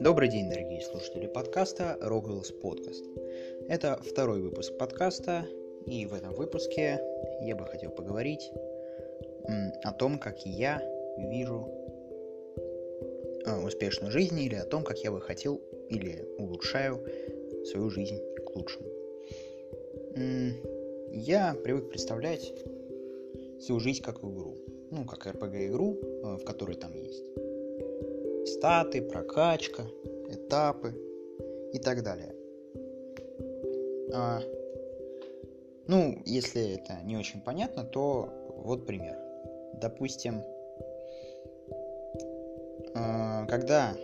Добрый день, дорогие слушатели подкаста Rogwell's Podcast. Это второй выпуск подкаста, и в этом выпуске я бы хотел поговорить о том, как я вижу а, успешную жизнь, или о том, как я бы хотел или улучшаю свою жизнь к лучшему. Я привык представлять свою жизнь как игру. Ну, как RPG-игру, э, в которой там есть статы, прокачка, этапы и так далее. А, ну, если это не очень понятно, то вот пример. Допустим, а, когда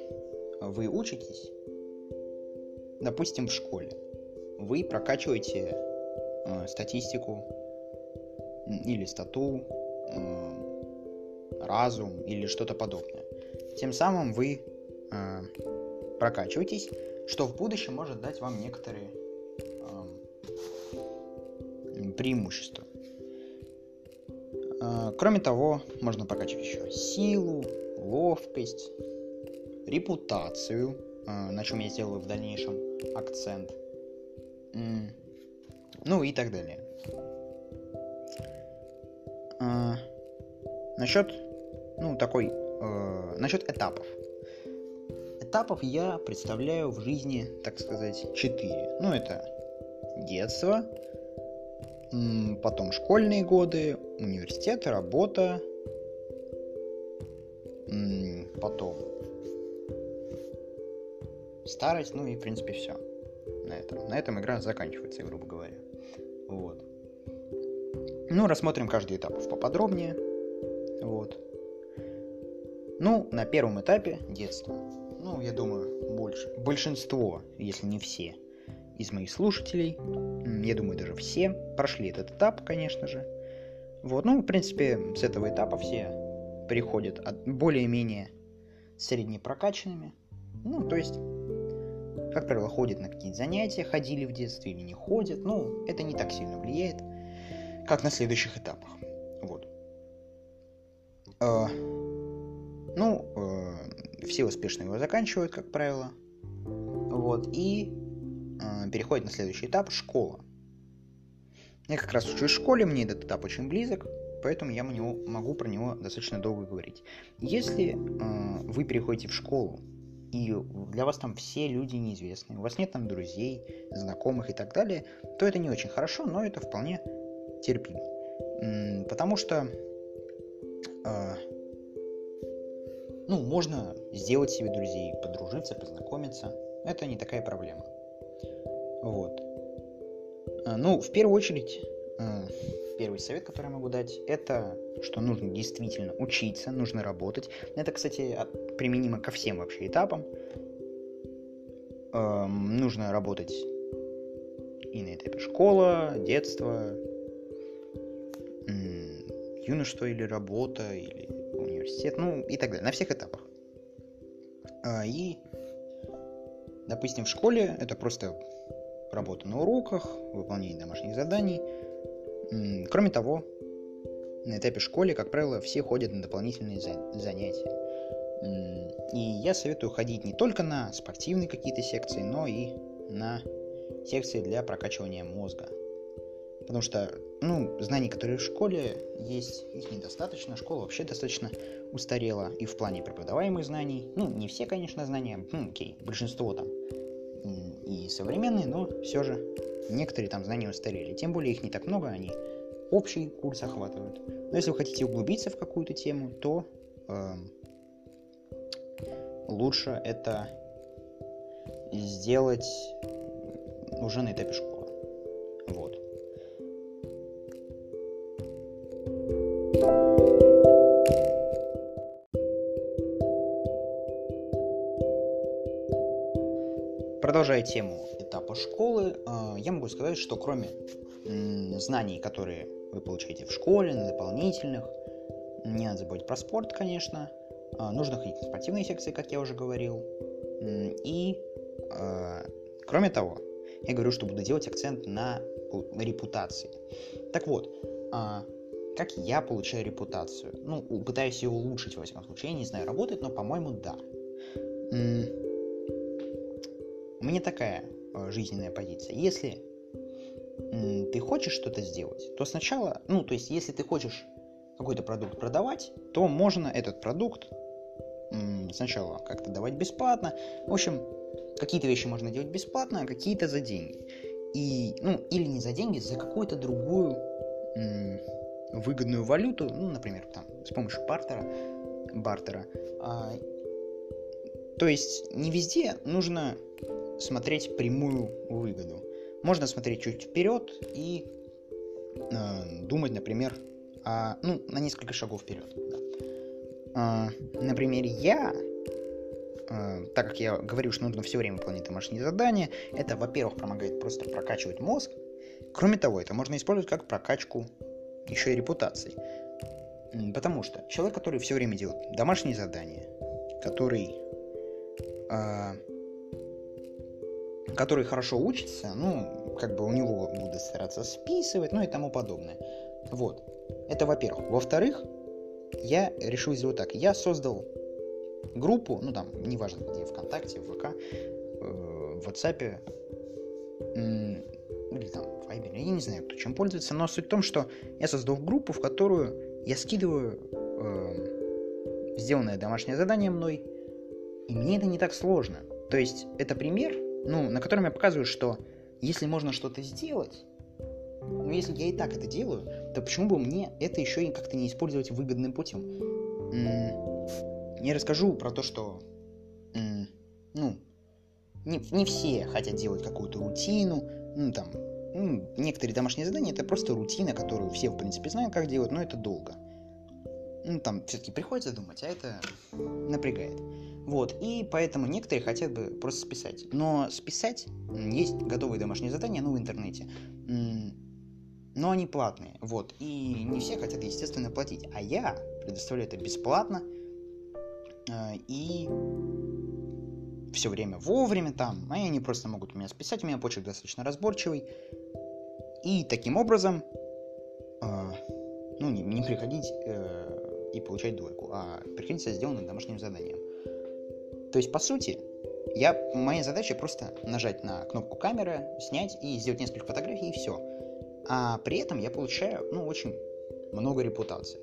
вы учитесь, допустим, в школе, вы прокачиваете а, статистику или стату, а, разум или что-то подобное. Тем самым вы э, прокачиваетесь, что в будущем может дать вам некоторые э, преимущества. Э, кроме того, можно прокачивать еще силу, ловкость, репутацию, э, на чем я сделаю в дальнейшем акцент. Ну и так далее. Э, насчет, ну, такой Э, насчет этапов. Этапов я представляю в жизни, так сказать, четыре. Ну, это детство, потом школьные годы, университет, работа, потом старость, ну и, в принципе, все. На этом. На этом игра заканчивается, грубо говоря. Вот. Ну, рассмотрим каждый этап поподробнее. Вот. Ну, на первом этапе детства. Ну, я думаю, больше. Большинство, если не все, из моих слушателей, я думаю, даже все, прошли этот этап, конечно же. Вот, ну, в принципе, с этого этапа все приходят более-менее среднепрокачанными. Ну, то есть, как правило, ходят на какие-то занятия, ходили в детстве или не ходят. Ну, это не так сильно влияет, как на следующих этапах. Вот. Ну, э, все успешно его заканчивают, как правило. Вот, и э, переходят на следующий этап – школа. Я как раз учусь в школе, мне этот этап очень близок, поэтому я него, могу про него достаточно долго говорить. Если э, вы переходите в школу, и для вас там все люди неизвестные, у вас нет там друзей, знакомых и так далее, то это не очень хорошо, но это вполне терпимо. Потому что э, ну, можно сделать себе друзей, подружиться, познакомиться. Это не такая проблема. Вот. А, ну, в первую очередь, а, первый совет, который я могу дать, это что нужно действительно учиться, нужно работать. Это, кстати, применимо ко всем вообще этапам. Нужно работать и на этапе школа, детство, юношество или работа, или университет, ну и так далее, на всех этапах. А, и, допустим, в школе это просто работа на уроках, выполнение домашних заданий. Кроме того, на этапе школы, как правило, все ходят на дополнительные занятия. И я советую ходить не только на спортивные какие-то секции, но и на секции для прокачивания мозга. Потому что, ну, знаний, которые в школе есть, их недостаточно. Школа вообще достаточно устарела и в плане преподаваемых знаний. Ну, не все, конечно, знания, ну, окей, большинство там и современные, но все же некоторые там знания устарели. Тем более их не так много, они общий курс охватывают. Но если вы хотите углубиться в какую-то тему, то э, лучше это сделать уже на этапе школы. Продолжая тему этапа школы, э, я могу сказать, что кроме знаний, которые вы получаете в школе, на дополнительных, не надо забывать про спорт, конечно, э, нужно ходить на спортивные секции, как я уже говорил, и э, кроме того, я говорю, что буду делать акцент на репутации. Так вот, как я получаю репутацию? Ну, пытаюсь ее улучшить, во всяком случае. Я не знаю, работает, но, по-моему, да. Меня такая э, жизненная позиция. Если ты хочешь что-то сделать, то сначала, ну, то есть, если ты хочешь какой-то продукт продавать, то можно этот продукт сначала как-то давать бесплатно. В общем, какие-то вещи можно делать бесплатно, а какие-то за деньги. И, ну, или не за деньги, за какую-то другую выгодную валюту, ну, например, там, с помощью бартера, бартера. А, то есть не везде нужно смотреть прямую выгоду. Можно смотреть чуть вперед и э, думать, например, о, ну, на несколько шагов вперед. Э, например, я, э, так как я говорю, что нужно все время выполнять домашние задания, это, во-первых, помогает просто прокачивать мозг. Кроме того, это можно использовать как прокачку еще и репутации. Потому что человек, который все время делает домашние задания, который а, который хорошо учится, ну, как бы у него будут стараться списывать, ну и тому подобное. Вот. Это во-первых. Во-вторых, я решил сделать так. Я создал группу, ну там, неважно где, ВКонтакте, ВК, э, в WhatsApp, или там в Viber, я не знаю, кто чем пользуется, но суть в том, что я создал группу, в которую я скидываю э, сделанное домашнее задание мной, и мне это не так сложно. То есть это пример, ну, на котором я показываю, что если можно что-то сделать, ну, если я и так это делаю, то почему бы мне это еще и как-то не использовать выгодным путем? Я расскажу про то, что, ну, не, не все хотят делать какую-то рутину, ну, там, ну, некоторые домашние задания это просто рутина, которую все, в принципе, знают, как делать, но это долго. Ну, там все-таки приходится думать, а это напрягает. Вот, и поэтому некоторые хотят бы просто списать. Но списать есть готовые домашние задания, ну, в интернете. Но они платные, вот. И не все хотят, естественно, платить. А я предоставляю это бесплатно. Э, и все время вовремя там, а они просто могут у меня списать, у меня почерк достаточно разборчивый. И таким образом, э, ну, не, не приходить э, и получать двойку, а приходить со сделанным домашним заданием. То есть, по сути, я, моя задача просто нажать на кнопку камеры, снять и сделать несколько фотографий, и все. А при этом я получаю, ну, очень много репутации.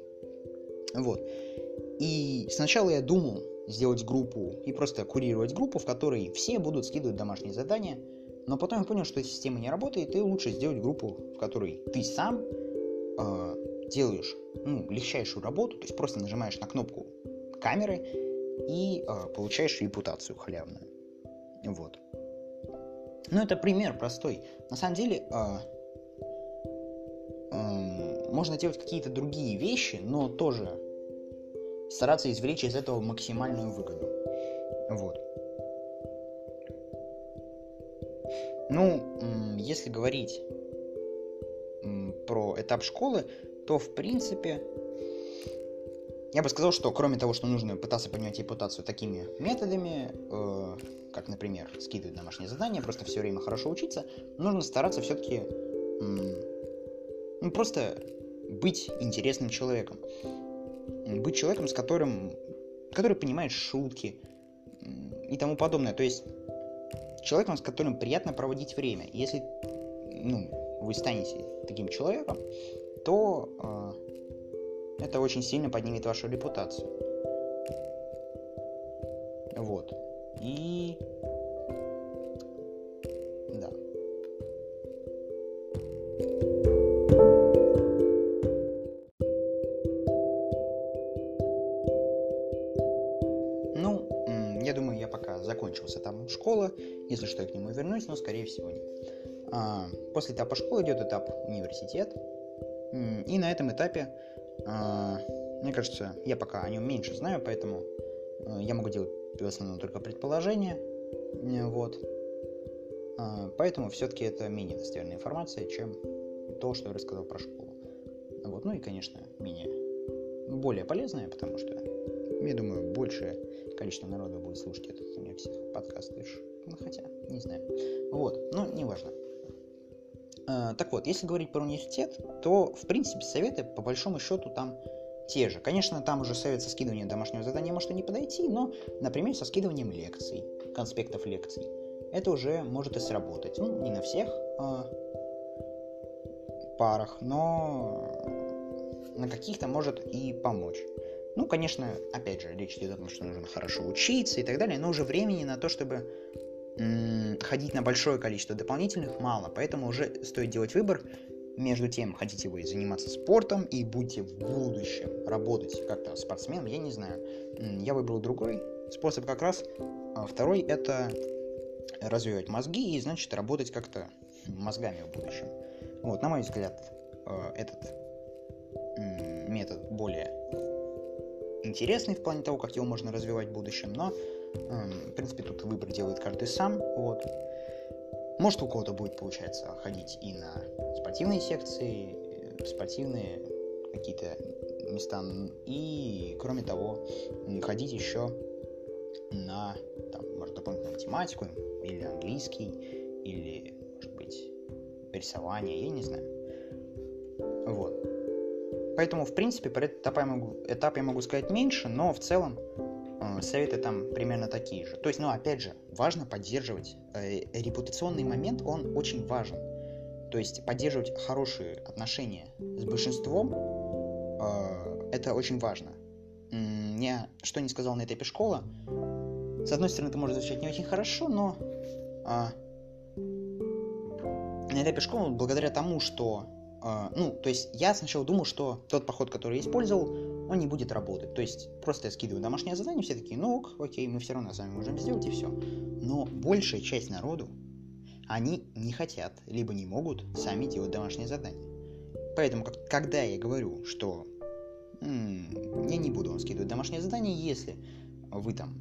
Вот. И сначала я думал сделать группу и просто курировать группу, в которой все будут скидывать домашние задания, но потом я понял, что эта система не работает, и лучше сделать группу, в которой ты сам э, делаешь ну, легчайшую работу, то есть просто нажимаешь на кнопку камеры, и э, получаешь репутацию халявную. Вот. Ну, это пример простой. На самом деле, э, э, можно делать какие-то другие вещи, но тоже стараться извлечь из этого максимальную выгоду. Вот. Ну, если говорить про этап школы, то в принципе я бы сказал, что кроме того, что нужно пытаться поднять репутацию такими методами, э, как, например, скидывать домашние задания, просто все время хорошо учиться, нужно стараться все-таки э, ну, просто быть интересным человеком. Быть человеком, с которым, который понимает шутки и тому подобное. То есть человеком, с которым приятно проводить время. Если ну, вы станете таким человеком, то э, это очень сильно поднимет вашу репутацию. Вот. И... Да. Ну, я думаю, я пока закончил с этапом школы. Если что, я к нему вернусь, но скорее всего нет. А, после этапа школы идет этап университет. И на этом этапе мне кажется, я пока о нем меньше знаю, поэтому э, я могу делать в основном только предположения. Э, вот. А, поэтому все-таки это менее достоверная информация, чем то, что я рассказал про школу. Вот. Ну и, конечно, менее более полезная, потому что, я думаю, большее количество народа будет слушать этот у меня всех подкастов. Ну, хотя, не знаю. Вот, ну, неважно. Э, так вот, если говорить про университет, то, в принципе, советы, по большому счету, там те же. Конечно, там уже совет со скидыванием домашнего задания может и не подойти, но, например, со скидыванием лекций, конспектов лекций. это уже может и сработать. Ну, не на всех э, парах, но на каких-то может и помочь. Ну, конечно, опять же, речь идет о том, что нужно хорошо учиться и так далее, но уже времени на то, чтобы ходить на большое количество дополнительных, мало. Поэтому уже стоит делать выбор между тем, хотите вы заниматься спортом и будете в будущем работать как-то спортсменом, я не знаю. Я выбрал другой способ как раз. А второй это развивать мозги и, значит, работать как-то мозгами в будущем. Вот, на мой взгляд, э, этот метод более интересный в плане того, как его можно развивать в будущем, но, в принципе, тут выбор делает каждый сам, вот. Может, у кого-то будет получаться ходить и на спортивные секции, э, спортивные какие-то места, и, кроме того, ходить еще на, там, может, дополнительную математику, или английский, или, может быть, рисование, я не знаю. Вот. Поэтому, в принципе, про этот этап я могу, этап я могу сказать меньше, но в целом советы там примерно такие же. То есть, ну, опять же, важно поддерживать э, репутационный момент, он очень важен. То есть поддерживать хорошие отношения с большинством, э, это очень важно. Я что не сказал на этапе школы, с одной стороны, это может звучать не очень хорошо, но э, на этапе школы, благодаря тому, что э, ну, то есть я сначала думал, что тот поход, который я использовал, он не будет работать. То есть просто я скидываю домашнее задание, все такие, ну ок, окей, мы все равно сами можем сделать и все. Но большая часть народу, они не хотят, либо не могут сами делать домашнее задание. Поэтому, как, когда я говорю, что м-м, я не буду вам скидывать домашнее задание, если вы там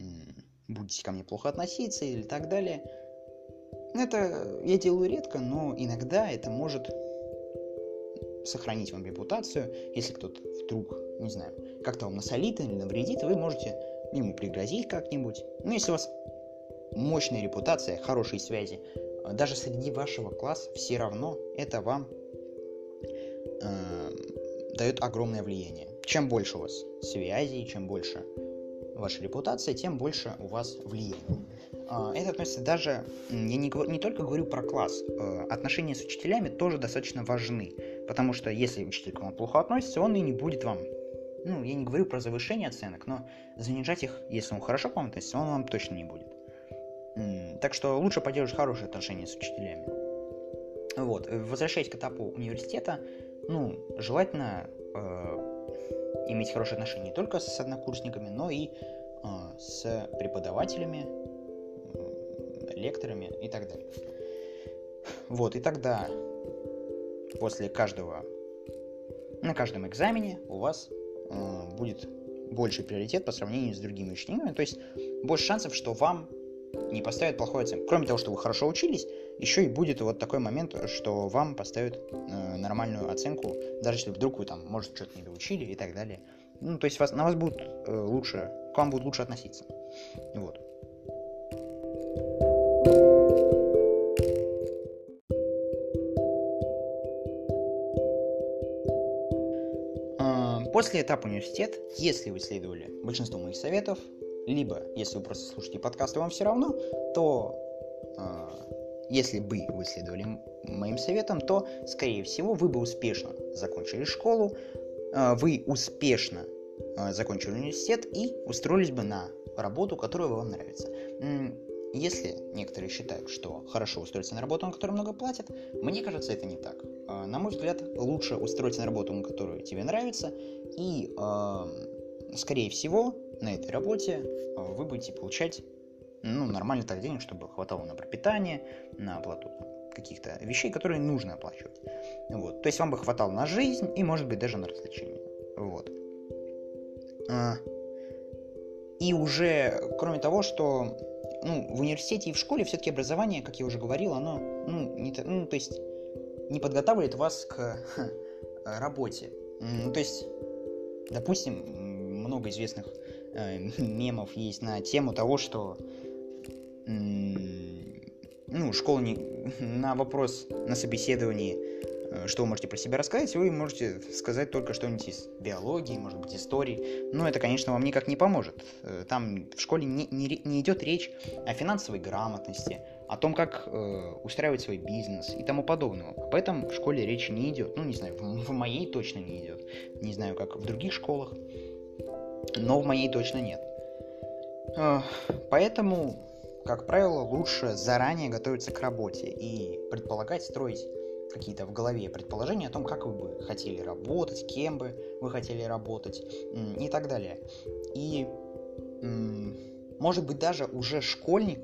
м- будете ко мне плохо относиться или так далее, это я делаю редко, но иногда это может сохранить вам репутацию. Если кто-то вдруг, не знаю, как-то вам насолит или навредит, вы можете ему пригрозить как-нибудь. Но если у вас мощная репутация, хорошие связи, э, даже среди вашего класса все равно это вам э, дает огромное влияние. Чем больше у вас связей, чем больше ваша репутация, тем больше у вас влияния. Э, это относится даже, я не, не только говорю про класс, э, отношения с учителями тоже достаточно важны, потому что если учитель к вам плохо относится, он и не будет вам ну, я не говорю про завышение оценок, но занижать их, если он хорошо к вам относится, он вам точно не будет. Так что лучше поддерживать хорошие отношения с учителями. Вот, возвращаясь к этапу университета, ну, желательно э, иметь хорошие отношения не только с однокурсниками, но и э, с преподавателями, э, лекторами и так далее. Вот, и тогда после каждого, на каждом экзамене у вас э, будет больший приоритет по сравнению с другими учениками, то есть больше шансов, что вам не поставят плохую оценку. Кроме того, что вы хорошо учились, еще и будет вот такой момент, что вам поставят э, нормальную оценку, даже если вдруг вы там, может, что-то не доучили и так далее. Ну, то есть вас, на вас будут э, лучше, к вам будут лучше относиться. Вот. После этапа университет, если вы следовали большинству моих советов, либо, если вы просто слушаете подкаст, и вам все равно, то э, если бы вы следовали моим советам, то, скорее всего, вы бы успешно закончили школу, э, вы успешно э, закончили университет и устроились бы на работу, которая вам нравится. Если некоторые считают, что хорошо устроиться на работу, на которую много платят, мне кажется, это не так. На мой взгляд, лучше устроиться на работу, на которую тебе нравится, и, э, скорее всего, на этой работе а, вы будете получать ну, нормально так денег, чтобы хватало на пропитание, на оплату каких-то вещей, которые нужно оплачивать. Вот. То есть вам бы хватало на жизнь и, может быть, даже на развлечения. Вот. А, и уже, кроме того, что ну, в университете и в школе все-таки образование, как я уже говорил, оно, ну, не, ну, то есть не подготавливает вас к работе. Ну, то есть, допустим, много известных э, мемов есть на тему того, что ну, школа не, на вопрос на собеседовании э, что вы можете про себя рассказать, вы можете сказать только что-нибудь из биологии, может быть, истории. Но это, конечно, вам никак не поможет. Э, там в школе не, не, не идет речь о финансовой грамотности, о том, как э, устраивать свой бизнес и тому подобного. Об этом в школе речи не идет. Ну, не знаю, в, в моей точно не идет. Не знаю, как в других школах, но в моей точно нет. Э, поэтому, как правило, лучше заранее готовиться к работе и предполагать, строить какие-то в голове предположения о том, как вы бы хотели работать, кем бы вы хотели работать и так далее. И, может быть, даже уже школьник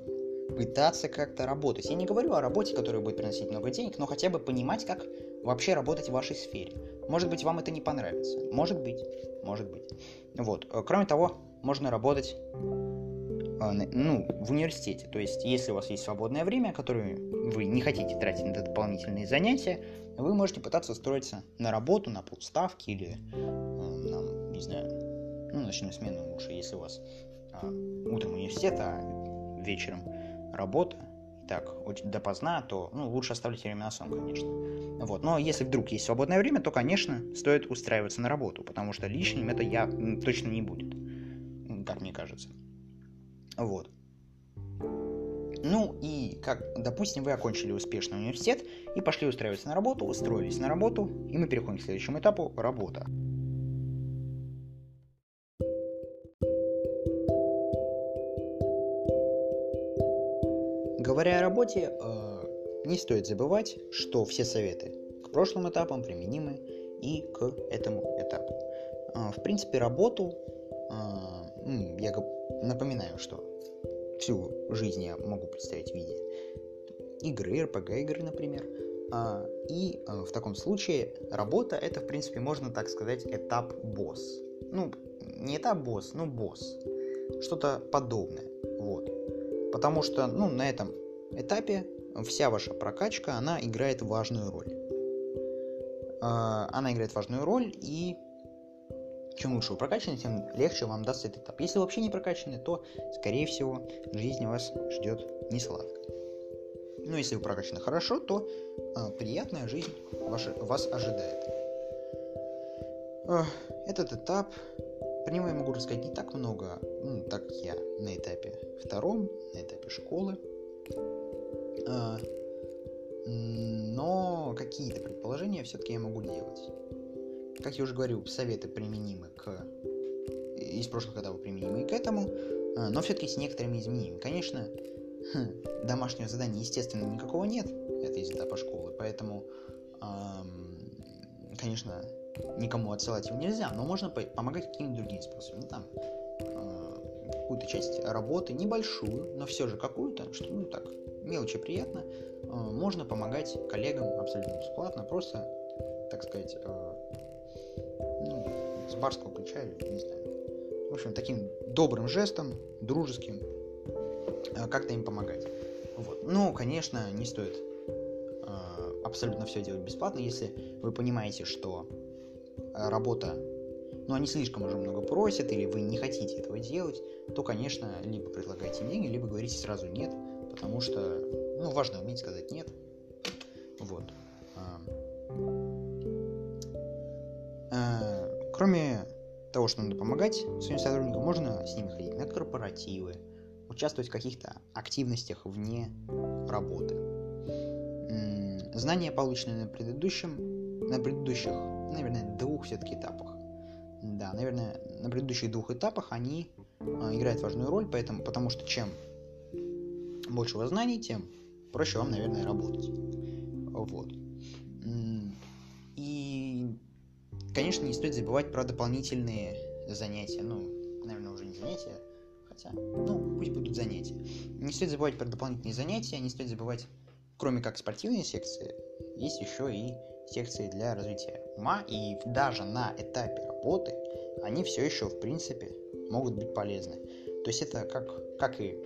пытаться как-то работать. Я не говорю о работе, которая будет приносить много денег, но хотя бы понимать, как вообще работать в вашей сфере. Может быть, вам это не понравится. Может быть. Может быть. Вот. Э, кроме того, можно работать э, ну, в университете. То есть, если у вас есть свободное время, которое вы не хотите тратить на дополнительные занятия, вы можете пытаться устроиться на работу, на полставки или э, на, не знаю, ну, ночную смену лучше, если у вас утром университет, а вечером работа, и так, очень допоздна, то ну, лучше оставлять время на сон, конечно. Вот. Но если вдруг есть свободное время, то, конечно, стоит устраиваться на работу, потому что лишним это я точно не будет, как мне кажется. Вот. Ну и, как, допустим, вы окончили успешный университет и пошли устраиваться на работу, устроились на работу, и мы переходим к следующему этапу – работа. Говоря о работе, э, не стоит забывать, что все советы к прошлым этапам применимы и к этому этапу. Э, в принципе, работу, э, я напоминаю, что всю жизнь я могу представить в виде игры, RPG игры, например. И в таком случае работа это, в принципе, можно так сказать, этап босс. Ну, не этап босс, но босс. Что-то подобное. Вот. Потому что, ну, на этом этапе вся ваша прокачка, она играет важную роль. А, она играет важную роль, и чем лучше вы прокачаны, тем легче вам даст этот этап. Если вы вообще не прокачаны, то, скорее всего, жизнь вас ждет не сладко. Но если вы прокачаны хорошо, то э, приятная жизнь ваша, вас ожидает. Э, этот этап про него я могу рассказать не так много, ну, так я на этапе втором, на этапе школы. А, но какие-то предположения все-таки я могу делать. Как я уже говорил, советы применимы к из прошлых этапов применимы и к этому, а, но все-таки с некоторыми изменениями. Конечно, домашнего задания, естественно, никакого нет, это из этапа школы, поэтому, конечно, никому отсылать его нельзя, но можно помогать какими-то другими способами. Ну, там, э, какую-то часть работы, небольшую, но все же какую-то, что, ну, так, мелочи приятно, э, можно помогать коллегам абсолютно бесплатно, просто, так сказать, э, ну, с барского плеча, не знаю. В общем, таким добрым жестом, дружеским, э, как-то им помогать. Вот. Ну, конечно, не стоит абсолютно все делать бесплатно, если вы понимаете, что работа, но они слишком уже много просят, или вы не хотите этого делать, то, конечно, либо предлагайте деньги, либо говорите сразу нет, потому что, ну, важно уметь сказать нет. Вот. А, а, кроме того, что надо помогать своим сотрудникам, можно с ними ходить на корпоративы, участвовать в каких-то активностях вне работы. Знания, полученные на предыдущем, на предыдущих наверное, двух все-таки этапах. Да, наверное, на предыдущих двух этапах они э, играют важную роль, поэтому, потому что чем больше вас знаний, тем проще вам, наверное, работать. Вот. И, конечно, не стоит забывать про дополнительные занятия. Ну, наверное, уже не занятия, хотя, ну, пусть будут занятия. Не стоит забывать про дополнительные занятия, не стоит забывать, кроме как спортивные секции, есть еще и секции для развития ума, и даже на этапе работы они все еще, в принципе, могут быть полезны. То есть это как, как и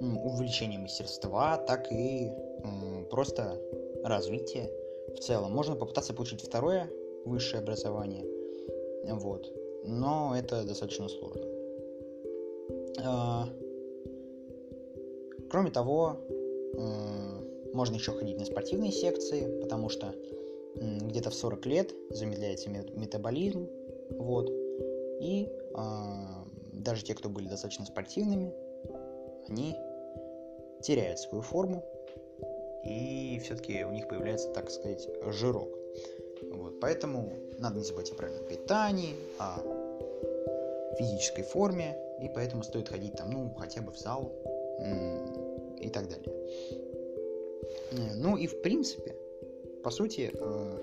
увеличение мастерства, так и э, просто развитие в целом. Можно попытаться получить второе высшее образование, вот, но это достаточно сложно. Э, кроме того, э, Можно еще ходить на спортивные секции, потому что где-то в 40 лет замедляется метаболизм, вот, и э, даже те, кто были достаточно спортивными, они теряют свою форму, и все-таки у них появляется, так сказать, жирок. Вот, поэтому надо не забывать о правильном питании, о физической форме, и поэтому стоит ходить там, ну, хотя бы в зал и так далее. Э, ну и в принципе, по сути, э,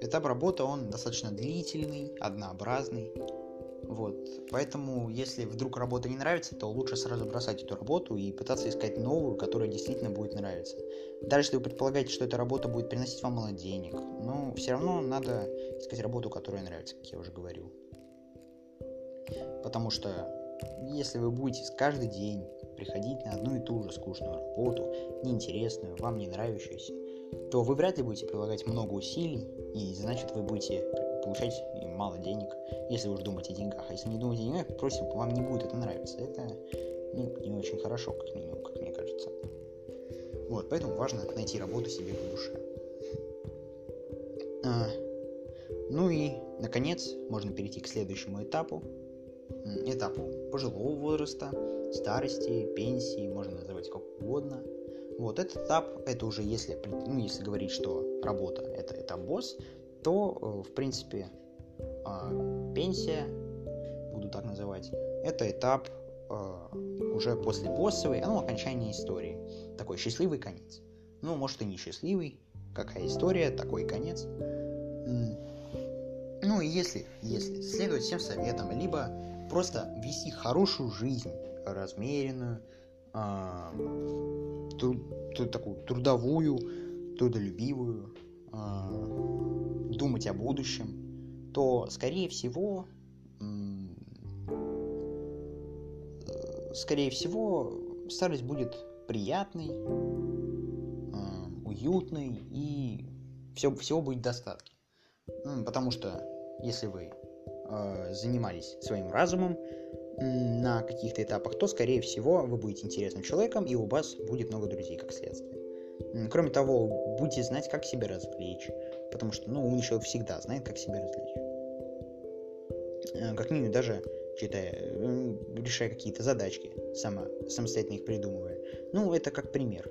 этап работы, он достаточно длительный, однообразный. Вот. Поэтому, если вдруг работа не нравится, то лучше сразу бросать эту работу и пытаться искать новую, которая действительно будет нравиться. Даже если вы предполагаете, что эта работа будет приносить вам мало денег, но все равно надо искать работу, которая нравится, как я уже говорил. Потому что если вы будете каждый день приходить на одну и ту же скучную работу, неинтересную, вам не нравящуюся, то вы вряд ли будете прилагать много усилий, и значит вы будете получать мало денег, если вы уж думаете о деньгах. А если не думаете о деньгах, просто вам не будет это нравиться. Это ну, не очень хорошо, как минимум, как мне кажется. Вот, поэтому важно найти работу себе по душе. А, ну и, наконец, можно перейти к следующему этапу. Этапу пожилого возраста, старости, пенсии, можно называть как угодно. Вот этот этап, это уже если, ну, если говорить, что работа это этап босс, то, э, в принципе, а, пенсия, буду так называть, это этап э, уже после боссовой, ну, окончания истории. Такой счастливый конец. Ну, может и не счастливый, какая история, такой конец. Ну, и если, если следовать всем советам, либо просто вести хорошую жизнь, размеренную, а, тру, такую трудовую, трудолюбивую, а, думать о будущем, то, скорее всего, скорее всего, старость будет приятной, а, уютной и все, всего будет достаточно. Потому что если вы э, занимались своим разумом на каких-то этапах, то, скорее всего, вы будете интересным человеком, и у вас будет много друзей, как следствие. Кроме того, будете знать, как себя развлечь, потому что, ну, умный человек всегда знает, как себя развлечь. Э, как минимум, даже читая, э, решая какие-то задачки, само, самостоятельно их придумывая. Ну, это как пример.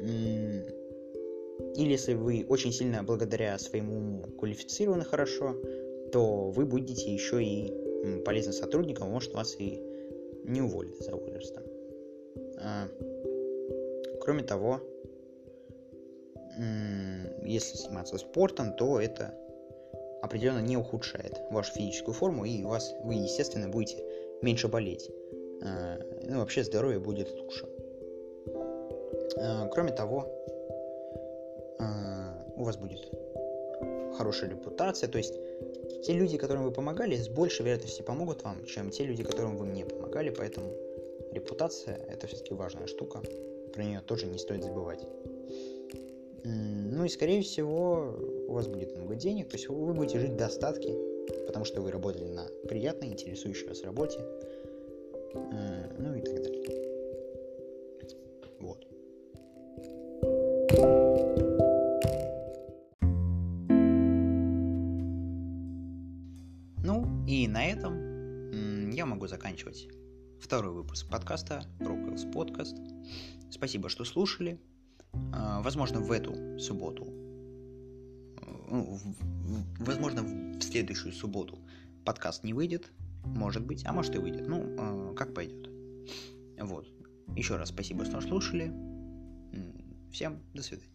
Или если вы очень сильно благодаря своему уму квалифицированы хорошо, то вы будете еще и полезным сотрудником, может вас и не уволят из-за возраста. А, кроме того, если заниматься спортом, то это определенно не ухудшает вашу физическую форму, и вас, вы, естественно, будете меньше болеть. А, ну, вообще здоровье будет лучше. А, кроме того, у вас будет хорошая репутация, то есть те люди, которым вы помогали, с большей вероятностью помогут вам, чем те люди, которым вы не помогали, поэтому репутация – это все-таки важная штука, про нее тоже не стоит забывать. Ну и, скорее всего, у вас будет много денег, то есть вы будете жить в достатке, потому что вы работали на приятной, интересующей вас работе, ну и так далее. И на этом я могу заканчивать второй выпуск подкаста Rockwell's Podcast. Спасибо, что слушали. А, возможно, в эту субботу, ну, возможно, в следующую субботу подкаст не выйдет, может быть, а может и выйдет. Ну, а, как пойдет. Вот. Еще раз спасибо, что слушали. Всем до свидания.